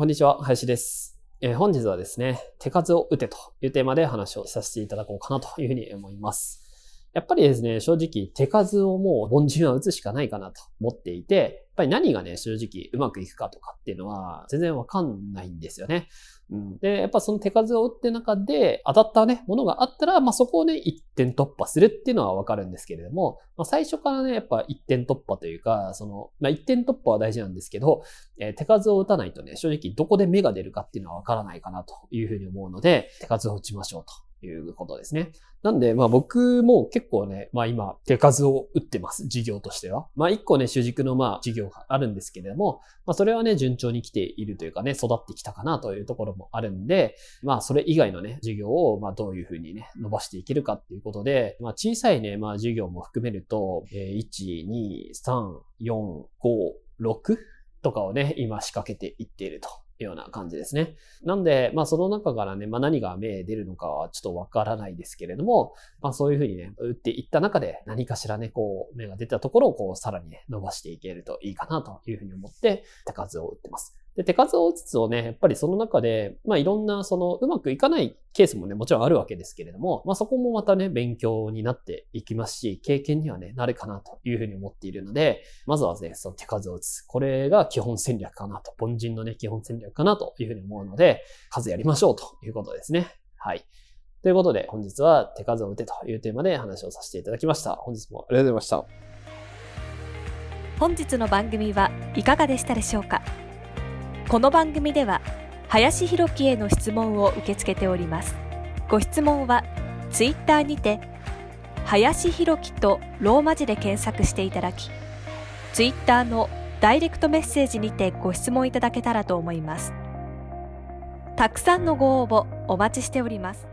こんにちは林ですえー、本日はですね、手数を打てというテーマで話をさせていただこうかなというふうに思います。やっぱりですね、正直手数をもう凡人は打つしかないかなと思っていて、やっぱり何がね、正直うまくいくかとかっていうのは全然わかんないんですよね。うん、で、やっぱその手数を打って中で当たったね、ものがあったら、まあ、そこをね、一点突破するっていうのはわかるんですけれども、まあ、最初からね、やっぱ一点突破というか、その、まあ、一点突破は大事なんですけど、えー、手数を打たないとね、正直どこで芽が出るかっていうのはわからないかなというふうに思うので、手数を打ちましょうということですね。なんで、まあ僕も結構ね、まあ今手数を打ってます、事業としては。まあ一個ね、主軸のまあ事業があるんですけれども、まあそれはね、順調に来ているというかね、育ってきたかなというところもあるんで、まあそれ以外のね、事業をまあどういうふうにね、伸ばしていけるかっていうことで、まあ小さいね、まあ事業も含めると、えー、1、2、3、4、5、6とかをね、今仕掛けていっているとような感じですね。なんで、まあその中からね、まあ何が目出るのかはちょっとわからないですけれども、まあそういうふうにね、打っていった中で何かしらね、こう、目が出たところをこう、さらに、伸ばしていけるといいかなというふうに思って、手数を打ってます。で、手数を打つつをね、やっぱりその中で、まあいろんなそのうまくいかないケースもね、もちろんあるわけですけれども、まあそこもまたね、勉強になっていきますし、経験にはね、なるかなというふうに思っているので、まずはね、その手数を打つ。これが基本戦略かなと、凡人のね、基本戦略かなというふうに思うので、数やりましょうということですね。はい。ということで、本日は手数を打てというテーマで話をさせていただきました。本日もありがとうございました。本日の番組はいかがでしたでしょうか？この番組では林博樹への質問を受け付けております。ご質問はツイッターにて林博樹とローマ字で検索していただきツイッターのダイレクトメッセージにてご質問いただけたらと思います。たくさんのご応募お待ちしております。